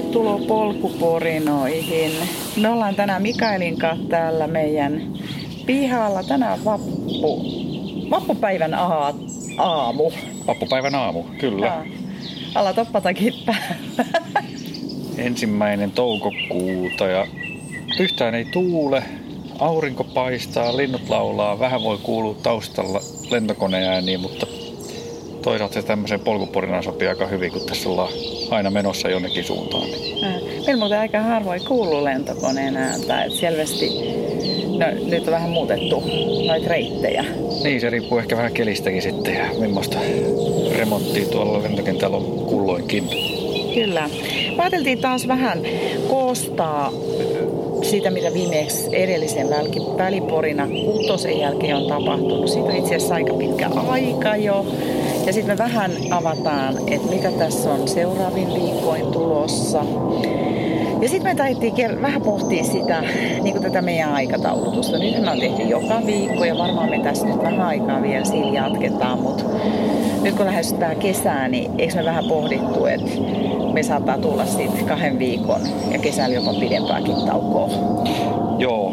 tervetuloa polkuporinoihin. Me ollaan tänään Mikaelin kanssa täällä meidän pihalla. Tänään vappu, vappupäivän aa, aamu. Vappupäivän aamu, kyllä. Ja. Alla toppatakin Ensimmäinen toukokuuta ja yhtään ei tuule. Aurinko paistaa, linnut laulaa, vähän voi kuulua taustalla lentokoneääniä, mutta toisaalta se tämmöiseen polkuporinaan sopii aika hyvin, kun tässä ollaan aina menossa jonnekin suuntaan. Meillä muuten aika harvoin kuuluu lentokoneen ääntä, että selvästi no, nyt on vähän muutettu noita reittejä. Niin, se riippuu ehkä vähän kelistäkin sitten ja millaista remonttia tuolla lentokentällä on kulloinkin. Kyllä. Pääteltiin taas vähän koostaa siitä, mitä viimeksi edellisen väliporina kutosen jälkeen on tapahtunut. Siitä on itse asiassa aika pitkä aika jo. Ja sitten me vähän avataan, että mitä tässä on seuraavin viikkoin tulossa. Ja sitten me taidettiin vähän pohtia sitä, niin kuin tätä meidän aikataulutusta. Nyt me on tehty joka viikko ja varmaan me tässä nyt vähän aikaa vielä sillä jatketaan, mutta nyt kun lähestytään kesää, niin eikö me vähän pohdittu, että me saattaa tulla sitten kahden viikon ja kesällä jopa pidempääkin taukoa. Joo,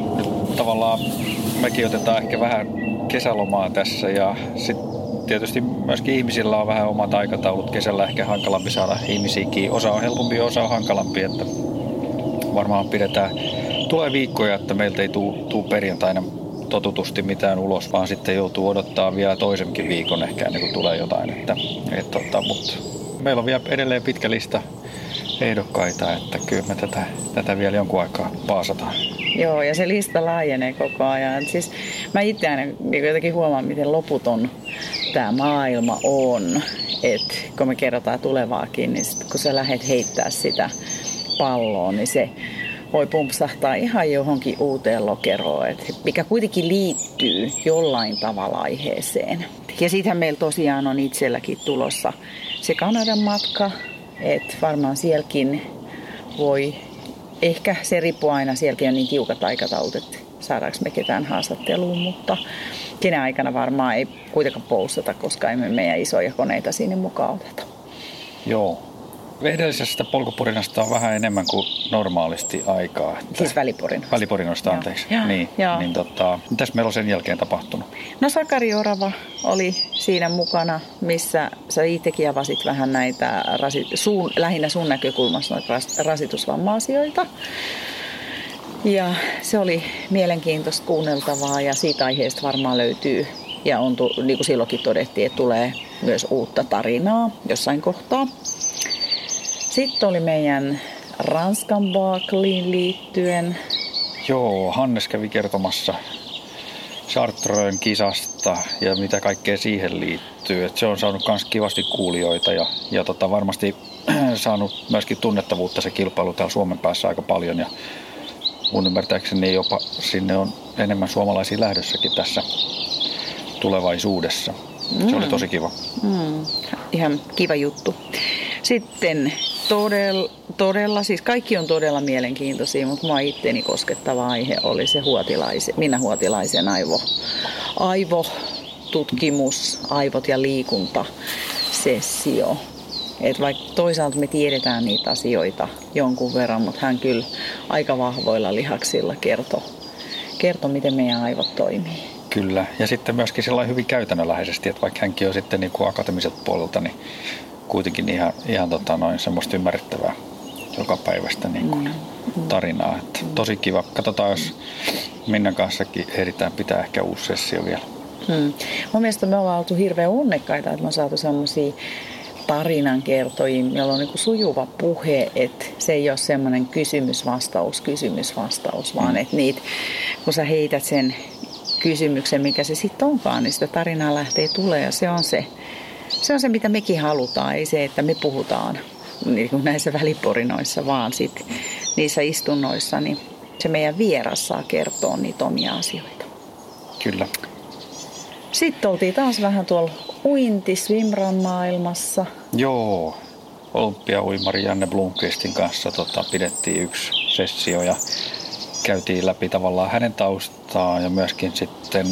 tavallaan mekin otetaan ehkä vähän kesälomaa tässä ja sitten tietysti myöskin ihmisillä on vähän omat aikataulut. Kesällä ehkä hankalampi saada ihmisiäkin. Osa on helpompi, osa on hankalampi. Että varmaan pidetään, tulee viikkoja, että meiltä ei tule perjantaina totutusti mitään ulos, vaan sitten joutuu odottaa vielä toisenkin viikon ehkä ennen kuin tulee jotain. Että, et, tota, mutta meillä on vielä edelleen pitkä lista ehdokkaita, että kyllä me tätä, tätä vielä jonkun aikaa paasataan. Joo, ja se lista laajenee koko ajan. Siis mä itse aina niin jotenkin huomaan, miten loputon tämä maailma on. että kun me kerrotaan tulevaakin, niin sit, kun sä lähdet heittää sitä palloa, niin se voi pumpsahtaa ihan johonkin uuteen lokeroon, et mikä kuitenkin liittyy jollain tavalla aiheeseen. Ja siitähän meillä tosiaan on itselläkin tulossa se Kanadan matka, että varmaan sielläkin voi, ehkä se riippuu aina, sielläkin on niin tiukat aikataulut, että saadaanko me ketään haastatteluun, mutta sinä aikana varmaan ei kuitenkaan poustata, koska emme meidän isoja koneita sinne mukaan oteta. Joo. Edellisestä polkupurinasta on vähän enemmän kuin normaalisti aikaa. Että siis välipurinasta. Välipurinasta, anteeksi. Joo. Niin, Joo. niin tota, mitäs meillä on sen jälkeen tapahtunut? No Sakari Orava oli siinä mukana, missä sä itsekin avasit vähän näitä, rasi, suun, lähinnä sun näkökulmasta noita rasitusvamma-asioita. Ja se oli mielenkiintoista kuunneltavaa ja siitä aiheesta varmaan löytyy ja on, niin kuin silloinkin todettiin, että tulee myös uutta tarinaa jossain kohtaa. Sitten oli meidän Ranskan Barkliin liittyen. Joo, Hannes kävi kertomassa Chartreux kisasta ja mitä kaikkea siihen liittyy. Et se on saanut myös kivasti kuulijoita ja, ja tota, varmasti saanut myöskin tunnettavuutta se kilpailu täällä Suomen päässä aika paljon. Ja mun ymmärtääkseni jopa sinne on enemmän suomalaisia lähdössäkin tässä tulevaisuudessa. Se mm. oli tosi kiva. Mm. Ihan kiva juttu. Sitten todella, todella, siis kaikki on todella mielenkiintoisia, mutta mua itteeni koskettava aihe oli se huotilaisen, Minä Huotilaisen aivo, aivotutkimus, aivot ja liikunta sessio. Et vaikka toisaalta me tiedetään niitä asioita jonkun verran, mutta hän kyllä aika vahvoilla lihaksilla kertoi, kertoi miten meidän aivot toimii. Kyllä, ja sitten myöskin sellainen hyvin käytännönläheisesti, että vaikka hänkin on sitten niin kuin akatemiselta puolelta, niin kuitenkin ihan, ihan tota noin semmoista ymmärrettävää joka päivästä niin kuin mm. tarinaa. Että tosi kiva. Katsotaan, jos Minnan kanssakin ehditään pitää ehkä uusi sessio vielä. Hmm. Mun mielestä me ollaan oltu hirveän onnekkaita, että me on saatu semmoisia tarinankertojia, joilla on niin sujuva puhe, että se ei ole semmoinen kysymys-vastaus, kysymys-vastaus, vaan mm. että niitä, kun sä heität sen kysymyksen, mikä se sitten onkaan, niin sitä tarinaa lähtee tulee ja se on se, se on se, mitä mekin halutaan, ei se, että me puhutaan niin kuin näissä väliporinoissa, vaan sit niissä istunnoissa, niin se meidän vieras saa kertoa niitä omia asioita. Kyllä. Sitten oltiin taas vähän tuolla uinti swimran maailmassa. Joo, olympiauimari Janne Blomqvistin kanssa tota, pidettiin yksi sessio ja käytiin läpi tavallaan hänen taustaa ja myöskin sitten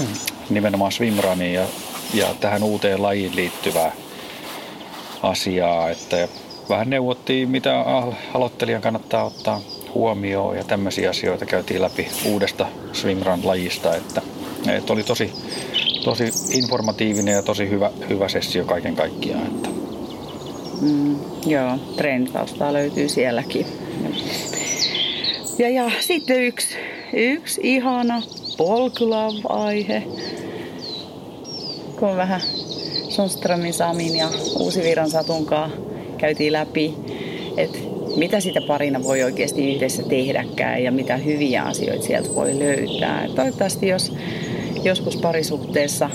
nimenomaan swimrania ja, ja tähän uuteen lajiin liittyvää asiaa, että vähän neuvottiin, mitä aloittelijan kannattaa ottaa huomioon ja tämmöisiä asioita käytiin läpi uudesta swimrun-lajista, että, että oli tosi, tosi informatiivinen ja tosi hyvä, hyvä sessio kaiken kaikkiaan. Että. Mm, joo, treenitaustaa löytyy sielläkin. Ja, ja sitten yksi, yksi ihana polkulav-aihe, kun vähän Sundströmin Samin ja Uusi Viran Satunkaa käytiin läpi, että mitä sitä parina voi oikeasti yhdessä tehdäkään ja mitä hyviä asioita sieltä voi löytää. Et toivottavasti jos joskus parisuhteessa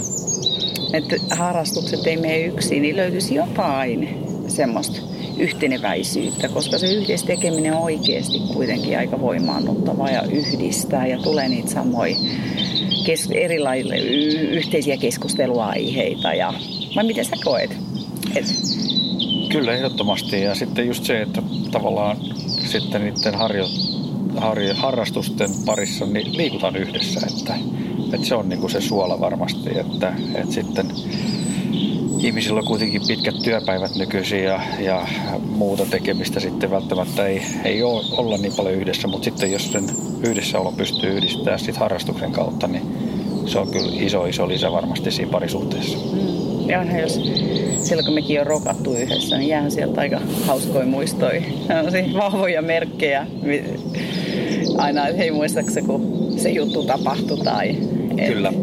että harrastukset ei mene yksin, niin löytyisi jotain semmoista yhteneväisyyttä, koska se yhdessä tekeminen on oikeasti kuitenkin aika voimaannuttavaa ja yhdistää ja tulee niitä samoja kes- erilaisia yhteisiä keskusteluaiheita. Ja, vai miten sä koet? Et... Kyllä, ehdottomasti. Ja sitten just se, että tavallaan sitten niiden harjo, harjo, harrastusten parissa niin liikutaan yhdessä. Että, että se on niin kuin se suola varmasti, että, että sitten ihmisillä on kuitenkin pitkät työpäivät nykyisin ja, ja muuta tekemistä sitten välttämättä ei, ei ole, olla niin paljon yhdessä, mutta sitten jos sen yhdessäolo pystyy yhdistämään sit harrastuksen kautta, niin se on kyllä iso iso lisä varmasti siinä parisuhteessa. Mm. Ja onhan jos silloin kun mekin on rokattu yhdessä, niin jäähän sieltä aika hauskoja muistoja. vahvoja merkkejä aina, että hei muistatko se, kun se juttu tapahtui tai... Et, Kyllä.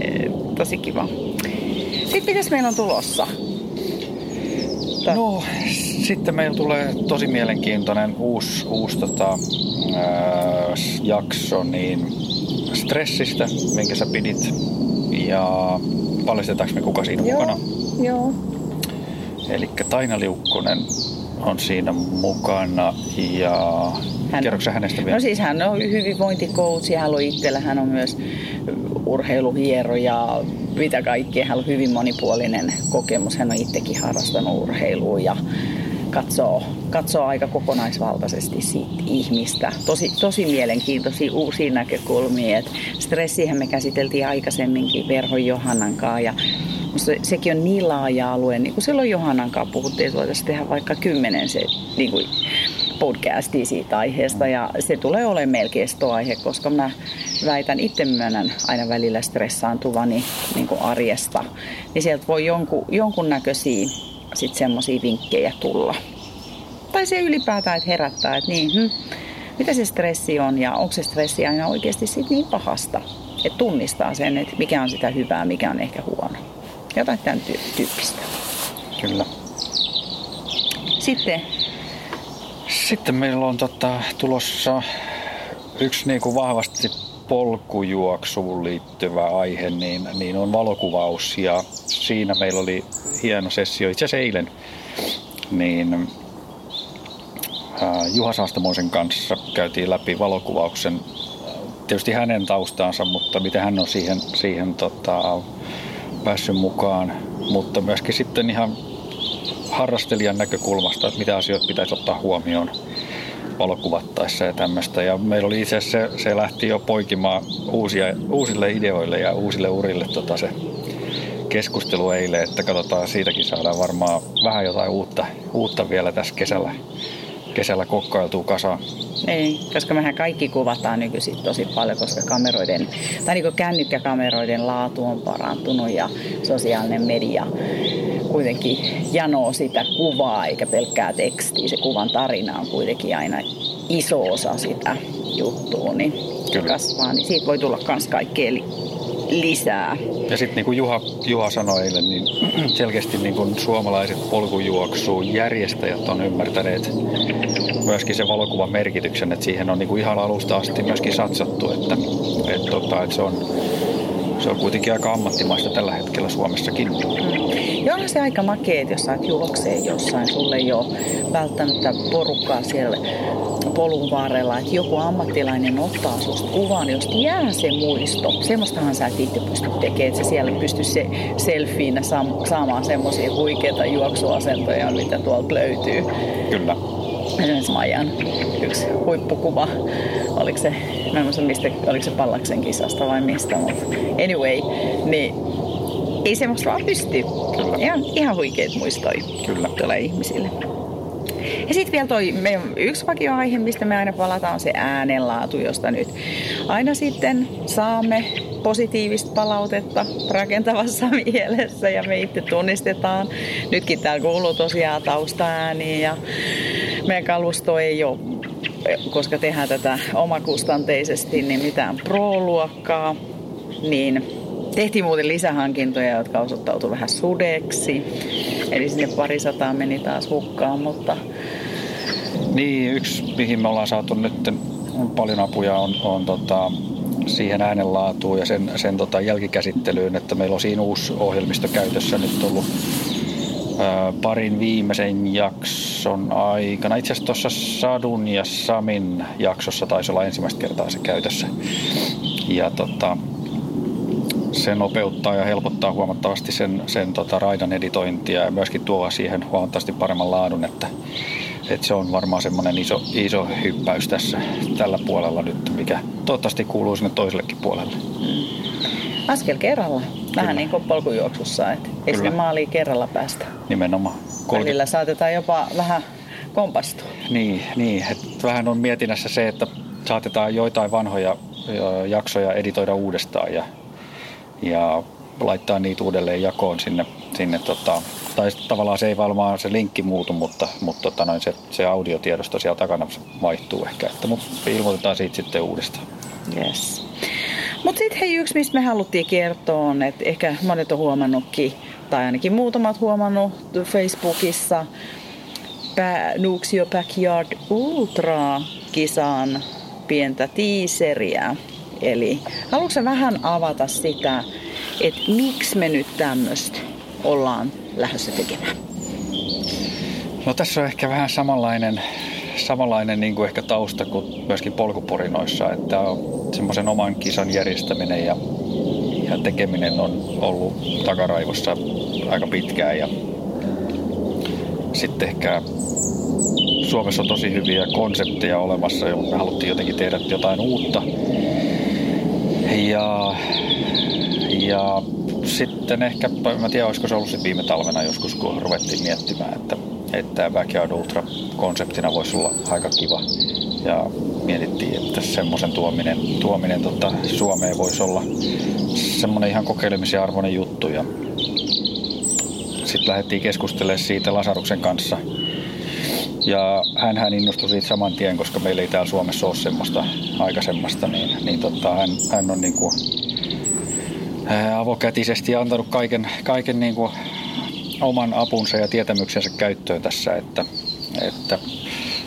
Et, tosi kiva. Sitten mitäs meillä on tulossa? Tää. No, sitten meillä tulee tosi mielenkiintoinen uusi, uusi tota, ää, jakso niin stressistä, minkä sä pidit. Ja paljastetaanko me kuka siinä Joo. mukana? Joo. Eli Taina Liukkonen on siinä mukana ja hän, kerroksä hänestä vielä? No siis hän on hyvinvointikoutsi, hän on itsellä, hän on myös urheiluhiero ja mitä kaikkea. Hän on hyvin monipuolinen kokemus. Hän on itsekin harrastanut urheilua ja katsoo, katsoo aika kokonaisvaltaisesti siitä ihmistä. Tosi, tosi mielenkiintoisia uusia näkökulmia. Et stressihän me käsiteltiin aikaisemminkin Verhon Johannan kanssa ja se, sekin on niin laaja alue, niin kuin silloin Johannan kanssa puhuttiin, että voitaisiin tehdä vaikka kymmenen se, niin kuin podcastia siitä aiheesta ja se tulee olemaan melkein aihe, koska mä väitän itse myönnän aina välillä stressaantuvani niin kuin arjesta, niin sieltä voi jonkun, jonkunnäköisiä sitten semmoisia vinkkejä tulla. Tai se ylipäätään, että herättää, että niin, hm, mitä se stressi on ja onko se stressi aina oikeasti sit niin pahasta. Että tunnistaa sen, että mikä on sitä hyvää, mikä on ehkä huono. Jotain tämän tyyppistä. Kyllä. Sitten sitten meillä on tota, tulossa yksi niin kuin vahvasti polkujuoksuun liittyvä aihe, niin, niin on valokuvaus. Ja siinä meillä oli hieno sessio itse asiassa eilen. Niin ää, Juha Saastamoisen kanssa käytiin läpi valokuvauksen tietysti hänen taustaansa, mutta miten hän on siihen, siihen tota, päässyt mukaan. Mutta myöskin sitten ihan harrastelijan näkökulmasta, että mitä asioita pitäisi ottaa huomioon valokuvattaessa ja tämmöistä. Ja meillä oli itse asiassa, se, lähti jo poikimaan uusia, uusille ideoille ja uusille urille tota se keskustelu eilen, että katsotaan siitäkin saadaan varmaan vähän jotain uutta, uutta vielä tässä kesällä, kesällä kokkailtuu kasaan. Ei, koska mehän kaikki kuvataan nykyisin tosi paljon, koska kameroiden, tai niin kännykkäkameroiden laatu on parantunut ja sosiaalinen media kuitenkin janoo sitä kuvaa eikä pelkkää tekstiä. Se kuvan tarina on kuitenkin aina iso osa sitä juttua, niin Kyllä. kasvaa, niin siitä voi tulla myös kaikkea lisää. Ja sitten niin kuin Juha, Juha sanoi eilen, niin selkeästi niin kuin suomalaiset polkujuoksuun järjestäjät on ymmärtäneet myöskin se valokuvan merkityksen, että siihen on niin kuin ihan alusta asti myöskin satsattu, että, että, tota, että se on se on kuitenkin aika ammattimaista tällä hetkellä Suomessakin. Mm. Joo, on se aika makea, jos saat juokseen jossain. Sulle ei ole välttämättä porukkaa siellä polun varrella, että joku ammattilainen ottaa susta kuvan, josta jää se muisto. Semmoistahan sä et itse pysty tekemään, että sä siellä pysty se selfiinä saamaan semmoisia huikeita juoksuasentoja, mitä tuolta löytyy. Kyllä esimerkiksi Majan yksi huippukuva. Oliko se, mä en muista mistä, oliko se Pallaksen kisasta vai mistä, mutta anyway, niin ei semmoista vaan pysty. Kyllä. Ihan, ihan huikeet muistoi Kyllä. tulee ihmisille. Ja sitten vielä toi me, yksi vakioaihe, mistä me aina palataan, on se äänenlaatu, josta nyt aina sitten saamme positiivista palautetta rakentavassa mielessä ja me itse tunnistetaan. Nytkin täällä kuuluu tosiaan taustaääniä ja meidän kalusto ei ole koska tehdään tätä omakustanteisesti, niin mitään pro-luokkaa, niin tehtiin muuten lisähankintoja, jotka osoittautui vähän sudeksi. Eli sinne pari sataa meni taas hukkaan, mutta... Niin, yksi mihin me ollaan saatu nyt paljon apuja on, on tota, siihen äänenlaatuun ja sen, sen tota jälkikäsittelyyn, että meillä on siinä uusi ohjelmisto käytössä nyt ollut ää, parin viimeisen jakson aikana. Itse asiassa tuossa Sadun ja Samin jaksossa taisi olla ensimmäistä kertaa se käytössä. Ja tota, se nopeuttaa ja helpottaa huomattavasti sen, sen tota, raidan editointia ja myöskin tuo siihen huomattavasti paremman laadun, että, että se on varmaan semmoinen iso, iso hyppäys tässä tällä puolella nyt, mikä toivottavasti kuuluu sinne toisellekin puolelle. Askel kerralla, vähän Kyllä. niin kuin polkujuoksussa, että ei sinne maaliin kerralla päästä. Nimenomaan. 30... Välillä saatetaan jopa vähän kompastua. Niin, niin että vähän on mietinnässä se, että saatetaan joitain vanhoja jaksoja editoida uudestaan ja ja laittaa niitä uudelleen jakoon sinne, sinne tota, tai tavallaan se ei varmaan se linkki muutu, mutta, mutta tota noin, se, se audiotiedosto siellä takana vaihtuu ehkä, että, mutta ilmoitetaan siitä sitten uudestaan. Yes. Mutta sitten hei, yksi mistä me haluttiin kertoa on, että ehkä monet on huomannutkin, tai ainakin muutamat huomannut Facebookissa, Nuuksio Backyard Ultra-kisan pientä tiiseriä. Eli haluatko vähän avata sitä, että miksi me nyt tämmöistä ollaan lähdössä tekemään? No tässä on ehkä vähän samanlainen, samanlainen niin kuin ehkä tausta kuin myöskin polkuporinoissa, että semmoisen oman kisan järjestäminen ja, ja tekeminen on ollut takaraivossa aika pitkään ja sitten ehkä Suomessa on tosi hyviä konsepteja olemassa, ja me haluttiin jotenkin tehdä jotain uutta. Ja, ja sitten ehkä, mä tiedän olisiko se ollut viime talvena joskus, kun ruvettiin miettimään, että, että Backyard Ultra konseptina voisi olla aika kiva. Ja mietittiin, että semmoisen tuominen, tuominen tota, Suomeen voisi olla semmoinen ihan kokeilemisen arvoinen juttu. Ja sitten lähdettiin keskustelemaan siitä Lasaruksen kanssa – ja hän innostui siitä saman tien, koska meillä ei täällä Suomessa ole semmoista aikaisemmasta, niin, niin tota, hän, hän on niin kuin, avokätisesti antanut kaiken, kaiken niin kuin oman apunsa ja tietämyksensä käyttöön tässä, että, että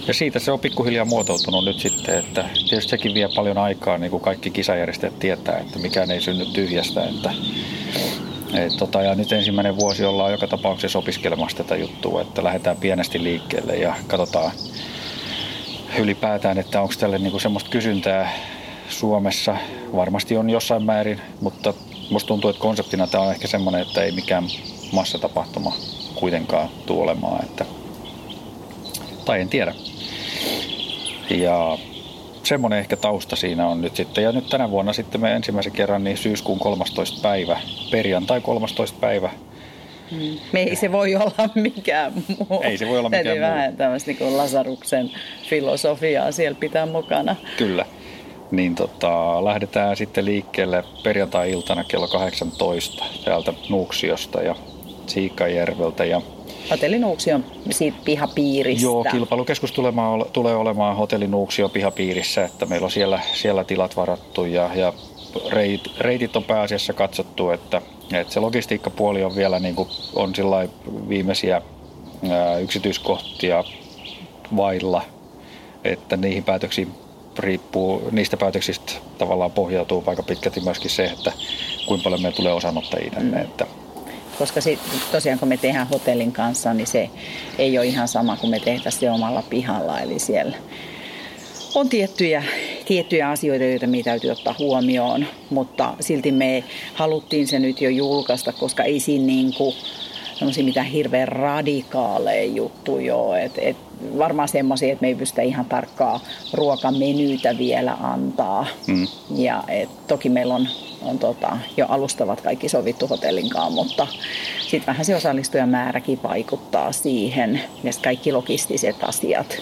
ja siitä se on pikkuhiljaa muotoutunut nyt sitten, että tietysti sekin vie paljon aikaa, niin kuin kaikki kisajärjestäjät tietää, että mikään ei synny tyhjästä, että et tota, ja nyt ensimmäinen vuosi ollaan joka tapauksessa opiskelemassa tätä juttua, että lähdetään pienesti liikkeelle ja katsotaan ylipäätään, että onko tälle niinku semmoista kysyntää Suomessa. Varmasti on jossain määrin, mutta musta tuntuu, että konseptina tämä on ehkä semmoinen, että ei mikään massatapahtuma kuitenkaan tule olemaan. Että, tai en tiedä. Ja semmoinen ehkä tausta siinä on nyt sitten. Ja nyt tänä vuonna sitten me ensimmäisen kerran niin syyskuun 13. päivä, perjantai 13. päivä. Mm. Me ei se voi olla mikään muu. Ei se voi olla mikään Täytyy muu. vähän tämmöistä niin Lasaruksen filosofiaa siellä pitää mukana. Kyllä. Niin tota, lähdetään sitten liikkeelle perjantai-iltana kello 18 täältä Nuuksiosta ja Siikajärveltä ja Hotelli Nuuksio siitä pihapiiristä. Joo, kilpailukeskus tulee olemaan Hotelli Nuuksio pihapiirissä, että meillä on siellä, siellä tilat varattu ja, ja reit, reitit on pääasiassa katsottu, että, että se logistiikkapuoli on vielä niin kuin, on viimeisiä ää, yksityiskohtia vailla, että niihin päätöksiin riippuu, niistä päätöksistä tavallaan pohjautuu aika pitkälti myöskin se, että kuinka paljon meillä tulee osanottajia tänne, mm. että koska sit, tosiaan kun me tehdään hotellin kanssa, niin se ei ole ihan sama kuin me tehtäisiin omalla pihalla. Eli siellä on tiettyjä, tiettyjä asioita, joita me täytyy ottaa huomioon, mutta silti me haluttiin se nyt jo julkaista, koska ei siinä niin kuin, mitään hirveän radikaaleja juttuja ole. Et, et varmaan semmoisia, että me ei pystytä ihan tarkkaa ruokamenyytä vielä antaa. Mm. Ja et, toki meillä on, on tota, jo alustavat kaikki sovittu hotellinkaan, mutta sitten vähän se osallistujamääräkin vaikuttaa siihen ja kaikki logistiset asiat.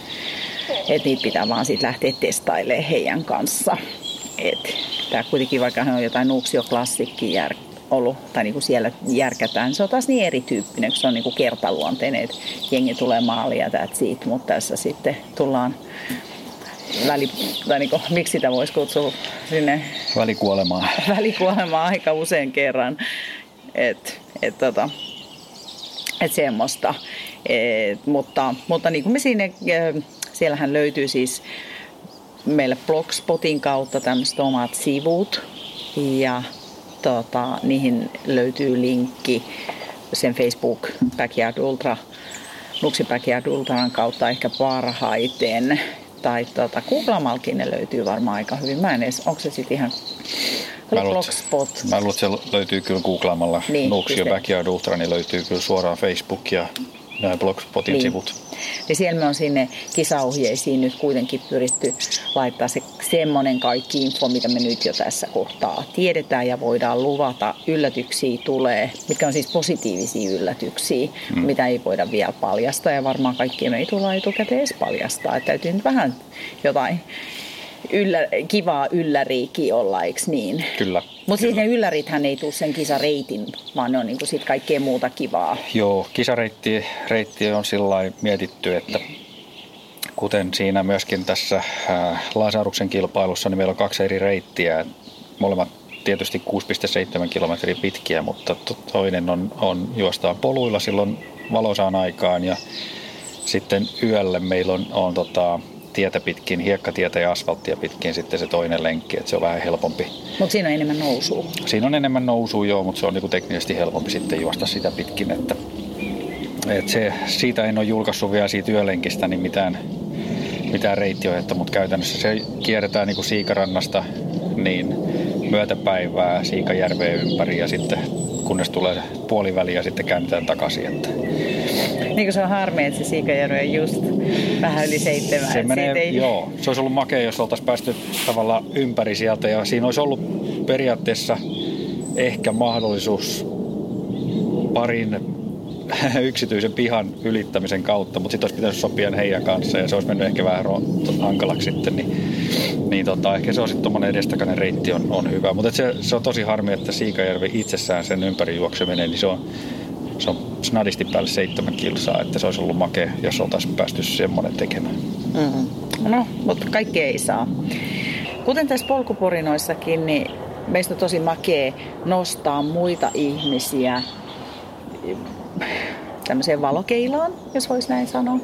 Että niitä pitää vaan sitten lähteä testailemaan heidän kanssa. Tämä kuitenkin, vaikka hän on jotain Nuuksio-klassikki jär, ollut, tai niin kuin siellä järkätään, se on taas niin erityyppinen, kun se on niin kuin kertaluonteinen, että jengi tulee maaliin ja it, mutta tässä sitten tullaan väli, tai niin kuin, miksi sitä voisi kutsua sinne? Välikuolemaan. Välikuolemaan aika usein kerran. Et, et, tota, et semmoista. Et, mutta, mutta niin kuin me siinä, siellähän löytyy siis meille Blogspotin kautta tämmöiset omat sivut ja tota, niihin löytyy linkki sen Facebook Backyard Ultra, Luxi Backyard Ultran kautta ehkä parhaiten. Tai tota, googlamalkin ne löytyy varmaan aika hyvin. Mä en edes, onko se sitten ihan Mä Blogspot. Mä luulen, että se löytyy kyllä googlaamalla niin, Nuuksio Backyard Ultra, niin löytyy kyllä suoraan Facebook ja nämä Blogspotin niin. sivut. Niin siellä me on sinne kisaohjeisiin nyt kuitenkin pyritty laittaa se semmoinen kaikki info, mitä me nyt jo tässä kohtaa tiedetään ja voidaan luvata. Yllätyksiä tulee, mitkä on siis positiivisia yllätyksiä, mm. mitä ei voida vielä paljastaa ja varmaan kaikkia me ei tulla etukäteen edes paljastaa. Että täytyy nyt vähän jotain yllä, kivaa ylläriikin olla, eikö niin? Kyllä. Mutta siis ne yllärithän ei tule sen kisareitin, vaan ne on niinku sit kaikkea muuta kivaa. Joo, kisareitti reitti on sillä mietitty, että kuten siinä myöskin tässä äh, Lasaruksen kilpailussa, niin meillä on kaksi eri reittiä. Molemmat tietysti 6,7 kilometriä pitkiä, mutta toinen on, on juostaan poluilla silloin valosaan aikaan ja sitten yölle meillä on, on tota, tietä pitkin, hiekkatietä ja asfalttia pitkin sitten se toinen lenkki, että se on vähän helpompi. Mutta siinä on enemmän nousua. Siinä on enemmän nousua joo, mutta se on niinku teknisesti helpompi sitten juosta sitä pitkin, että, että se, siitä en ole julkaissut vielä siitä yölenkistä niin mitään, mitään reittiohjetta, mutta käytännössä se kierretään niin kuin Siikarannasta niin myötäpäivää Siikajärveen ympäri ja sitten kunnes tulee puoliväli ja sitten käännetään takaisin. Että niin kuin se on harmi, että se Siikajärvi on just vähän yli seitsemän. Se menee, ei... joo. Se olisi ollut makea, jos oltaisiin päästy tavallaan ympäri sieltä ja siinä olisi ollut periaatteessa ehkä mahdollisuus parin yksityisen pihan ylittämisen kautta, mutta sitten olisi pitänyt sopia heidän kanssa ja se olisi mennyt ehkä vähän hankalaksi sitten, niin, niin tota, ehkä se on sitten tuommoinen edestakainen reitti on, on hyvä. Mutta se, se, on tosi harmi, että Siikajärvi itsessään sen ympäri juokseminen, niin se on, se on snadisti päälle seitsemän kilsaa, että se olisi ollut makea, jos oltaisiin päästy semmoinen tekemään. Mm. No, mutta kaikki ei saa. Kuten tässä polkuporinoissakin, niin meistä on tosi makea nostaa muita ihmisiä tämmöiseen valokeilaan, jos voisi näin sanoa.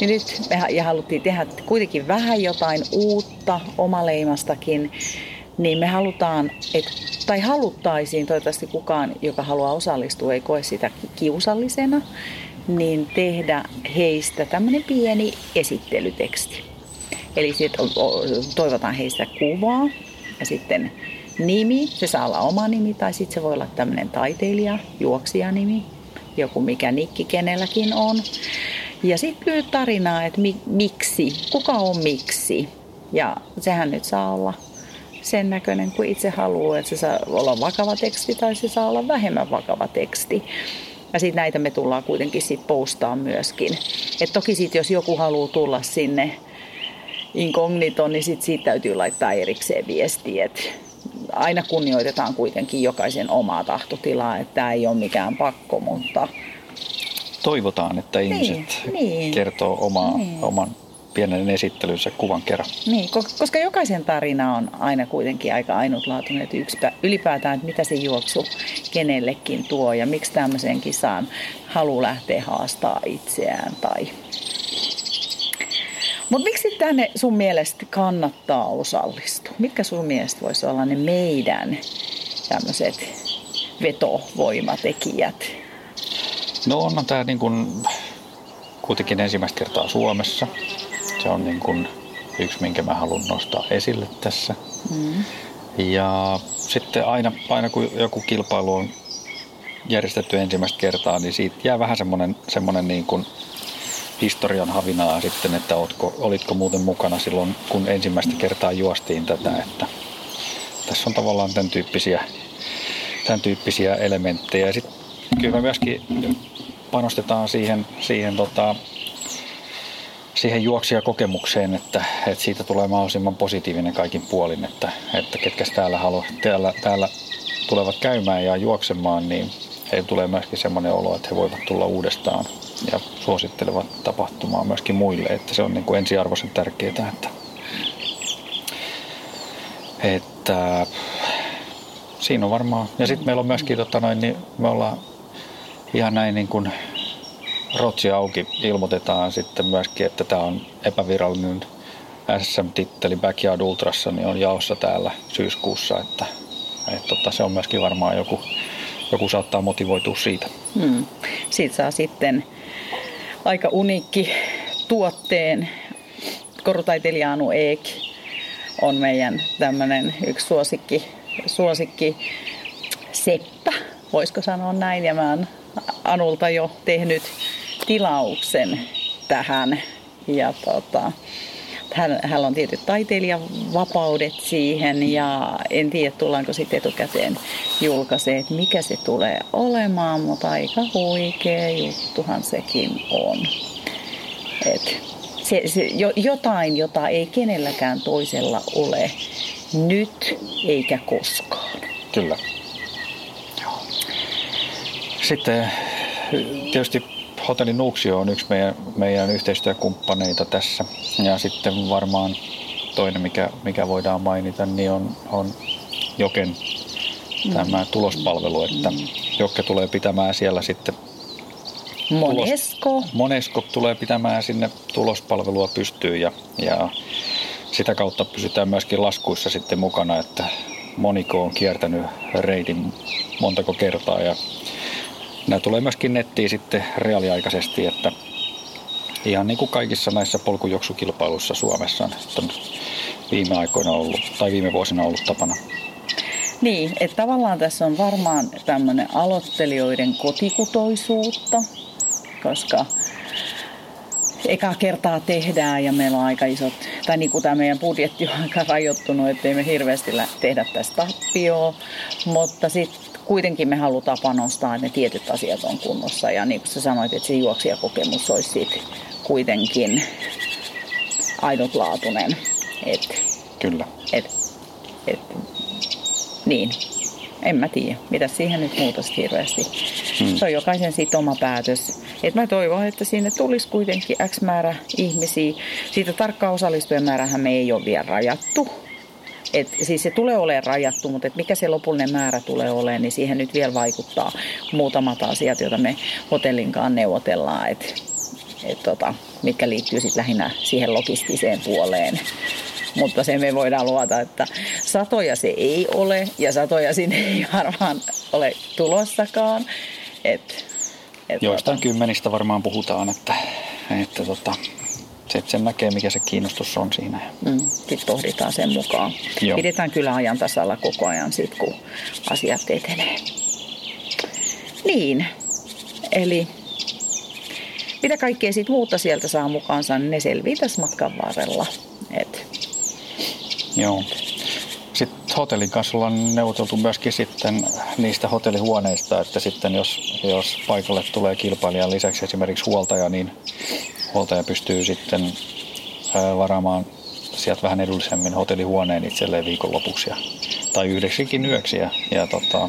Niin nyt me haluttiin tehdä kuitenkin vähän jotain uutta, omaleimastakin, niin me halutaan, et, tai haluttaisiin, toivottavasti kukaan, joka haluaa osallistua, ei koe sitä kiusallisena, niin tehdä heistä tämmöinen pieni esittelyteksti. Eli sitten toivotaan heistä kuvaa ja sitten nimi, se saa olla oma nimi tai sitten se voi olla tämmöinen taiteilija, juoksijanimi, joku mikä nikki kenelläkin on. Ja sitten lyhyt tarinaa, että mi, miksi, kuka on miksi. Ja sehän nyt saa olla sen näköinen kuin itse haluaa, että se saa olla vakava teksti tai se saa olla vähemmän vakava teksti. Ja sitten näitä me tullaan kuitenkin sit postaa myöskin. Et toki sitten jos joku haluaa tulla sinne inkognitoon, niin sit siitä täytyy laittaa erikseen viesti. Et aina kunnioitetaan kuitenkin jokaisen omaa tahtotilaa, että tämä ei ole mikään pakko, mutta... Toivotaan, että ihmiset niin, niin, kertoo omaa, niin. oman pienen esittelynsä kuvan kerran. Niin, koska jokaisen tarina on aina kuitenkin aika ainutlaatuinen, että yksipä, ylipäätään, että mitä se juoksu kenellekin tuo ja miksi tämmöiseen kisaan haluaa lähteä haastaa itseään tai mutta miksi tänne sun mielestä kannattaa osallistua? Mitkä sun mielestä voisi olla ne meidän tämmöiset vetovoimatekijät? No on tämä niin kun, kuitenkin ensimmäistä kertaa Suomessa. Se on niin kun yksi, minkä mä haluan nostaa esille tässä. Mm. Ja sitten aina, aina kun joku kilpailu on järjestetty ensimmäistä kertaa, niin siitä jää vähän semmoinen, semmoinen niin kuin historian havinaa sitten, että ootko, olitko muuten mukana silloin, kun ensimmäistä kertaa juostiin tätä, että tässä on tavallaan tämän tyyppisiä, tämän tyyppisiä elementtejä. Ja sitten kyllä me myöskin panostetaan siihen, siihen, tota, siihen juoksijakokemukseen, että, että siitä tulee mahdollisimman positiivinen kaikin puolin, että, että ketkä täällä, halu, täällä, täällä tulevat käymään ja juoksemaan, niin heillä tulee myöskin semmoinen olo, että he voivat tulla uudestaan ja suosittelevat tapahtumaa myöskin muille, että se on niin kuin ensiarvoisen tärkeää, että, että siinä on varmaan, ja sitten meillä on myöskin, tota noin, niin me ollaan ihan näin niin kuin rotsi auki ilmoitetaan sitten myöskin, että tämä on epävirallinen SM-titteli Backyard Ultrassa, niin on jaossa täällä syyskuussa, että, että tota, se on myöskin varmaan joku, joku saattaa motivoitua siitä. Hmm. Siitä saa sitten aika uniikki tuotteen. Korutaiteilija Anu Eek on meidän tämmöinen yksi suosikki, suosikki seppä, voisiko sanoa näin. Ja mä oon Anulta jo tehnyt tilauksen tähän. Ja tota, hän, hän on tietyt taiteilijan vapaudet siihen ja en tiedä tullaanko sitten etukäteen julkaisee, että mikä se tulee olemaan, mutta aika huikea juttuhan sekin on. Et se, se, jo, jotain, jota ei kenelläkään toisella ole nyt eikä koskaan. Kyllä. Sitten tietysti Hotelli Nuuksio on yksi meidän, meidän yhteistyökumppaneita tässä. Ja sitten varmaan toinen, mikä, mikä voidaan mainita, niin on, on Joken tämä tulospalvelu, että Jokke tulee pitämään siellä sitten Monesko. Tulos, Monesko tulee pitämään sinne tulospalvelua pystyyn ja, ja sitä kautta pysytään myöskin laskuissa sitten mukana, että Moniko on kiertänyt reitin montako kertaa ja Nämä tulee myöskin nettiin sitten reaaliaikaisesti, että ihan niin kuin kaikissa näissä polkujuoksukilpailuissa Suomessa on viime aikoina ollut, tai viime vuosina ollut tapana. Niin, että tavallaan tässä on varmaan tämmöinen aloittelijoiden kotikutoisuutta, koska eka kertaa tehdään ja meillä on aika isot, tai niin kuin tämä meidän budjetti on aika rajoittunut, ettei me hirveästi tehdä tästä tappioa, mutta sitten kuitenkin me halutaan panostaa, että ne tietyt asiat on kunnossa. Ja niin kuin sä sanoit, että se juoksijakokemus olisi sit kuitenkin ainutlaatuinen. Et, Kyllä. Et, et, niin, en mä tiedä, mitä siihen nyt muutos hirveästi. Hmm. Se on jokaisen siitä oma päätös. Et mä toivon, että sinne tulisi kuitenkin X määrä ihmisiä. Siitä tarkkaa osallistujamäärähän me ei ole vielä rajattu. Et siis se tulee olemaan rajattu, mutta et mikä se lopullinen määrä tulee olemaan, niin siihen nyt vielä vaikuttaa muutamat asiat, joita me hotellinkaan neuvotellaan, et, et tota, mitkä liittyy sitten lähinnä siihen logistiseen puoleen. Mutta se me voidaan luota, että satoja se ei ole ja satoja sinne ei varmaan ole tulossakaan. Et, et Joistain tota... kymmenistä varmaan puhutaan, että, että tota, sitten sen näkee, mikä se kiinnostus on siinä. Mm, sitten pohditaan sen mukaan. Joo. Pidetään kyllä ajan tasalla koko ajan sit, kun asiat etenee. Niin, eli mitä kaikkea sit muuta sieltä saa mukaansa, niin ne selvii tässä matkan varrella. Et. Joo. Sitten hotellin kanssa ollaan neuvoteltu myöskin sitten niistä hotellihuoneista, että sitten jos, jos paikalle tulee kilpailijan lisäksi esimerkiksi huoltaja, niin huoltaja pystyy sitten varaamaan sieltä vähän edullisemmin hotellihuoneen itselleen viikonlopuksi ja, tai yhdeksikin yöksi ja, ja tota,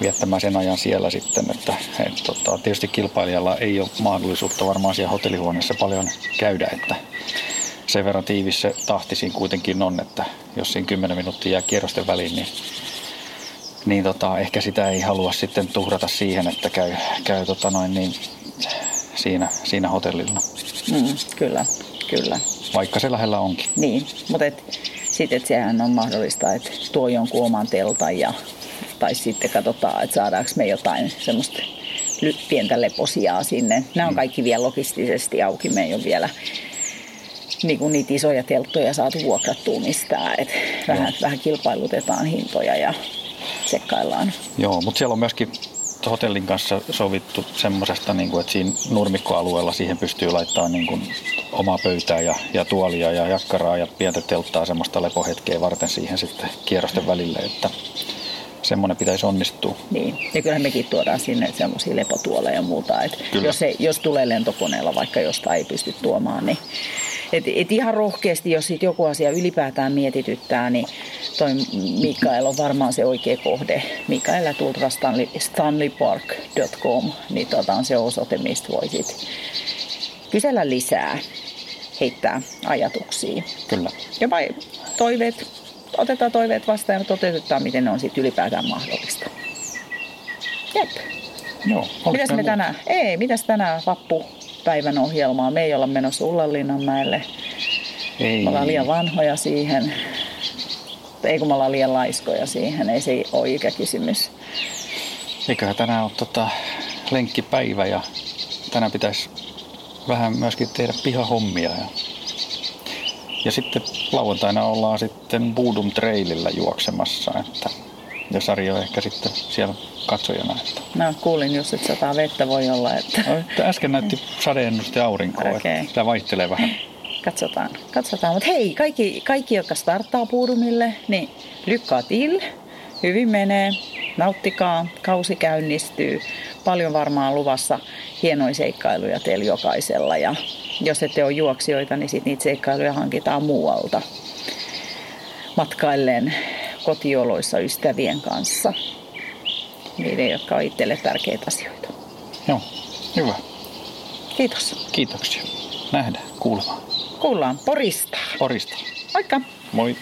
viettämään sen ajan siellä sitten. Että, et, tota, tietysti kilpailijalla ei ole mahdollisuutta varmaan siellä hotellihuoneessa paljon käydä, että sen verran tiivis se tahti siinä kuitenkin on, että jos siinä 10 minuuttia jää kierrosten väliin, niin, niin tota, ehkä sitä ei halua sitten tuhrata siihen, että käy, käy tota noin niin siinä, siinä hotellilla. Mm, kyllä, kyllä. Vaikka se lähellä onkin. Niin, mutta et, sitten et sehän on mahdollista, että tuo jonkun oman teltan ja, tai sitten katsotaan, että saadaanko me jotain semmoista pientä leposiaa sinne. Nämä on mm. kaikki vielä logistisesti auki. Me ei ole vielä niin kuin niitä isoja telttoja saatu vuokrattua mistään. Et vähän, vähän kilpailutetaan hintoja ja sekkaillaan. Joo, mutta siellä on myöskin hotellin kanssa sovittu semmoisesta, niin että siinä nurmikkoalueella siihen pystyy laittamaan niin kuin omaa pöytää ja, ja tuolia ja jakkaraa ja pientä telttaa semmoista lepohetkeä varten siihen sitten kierrosten välille, että semmoinen pitäisi onnistua. Niin, ja kyllähän mekin tuodaan sinne semmoisia lepotuoleja ja muuta, että jos, se, jos tulee lentokoneella vaikka jostain ei pysty tuomaan, niin et, et ihan rohkeasti, jos sit joku asia ylipäätään mietityttää, niin toi Mikael on varmaan se oikea kohde. Mikael Stanley, stanleypark.com, niin tota on se osoite, mistä voisit kysellä lisää, heittää ajatuksia. Kyllä. Ja vai toiveet, otetaan toiveet vastaan ja toteutetaan, miten ne on sitten ylipäätään mahdollista. Jep. Joo, mitäs me tänään? Ei, mitäs tänään vappu päivän ohjelmaa. Me ei olla menossa Ullanlinnanmäelle. Ei. Me ollaan liian vanhoja siihen. Ei kun me ollaan liian laiskoja siihen. Ei se ole ikäkysymys. Eiköhän tänään ole tota lenkkipäivä ja tänään pitäisi vähän myöskin tehdä pihahommia. Ja, ja sitten lauantaina ollaan sitten Boodum Trailillä juoksemassa, että ja Sari on ehkä sitten siellä katsojana. Että... Mä kuulin just, että sataa vettä voi olla. Että... No, äsken näytti sadeennuste aurinkoa, okay. että tämä vaihtelee vähän. Katsotaan, katsotaan. Mutta hei, kaikki, kaikki, jotka starttaa puudumille, niin lykkaa til. Hyvin menee, nauttikaa, kausi käynnistyy. Paljon varmaan luvassa hienoja seikkailuja teillä jokaisella. Ja jos ette ole juoksijoita, niin sit niitä seikkailuja hankitaan muualta matkailleen kotioloissa ystävien kanssa. Niiden, jotka on itselle tärkeitä asioita. Joo, hyvä. Kiitos. Kiitoksia. Nähdään, kuullaan. Kuullaan Porista. Porista. Moikka. Moi.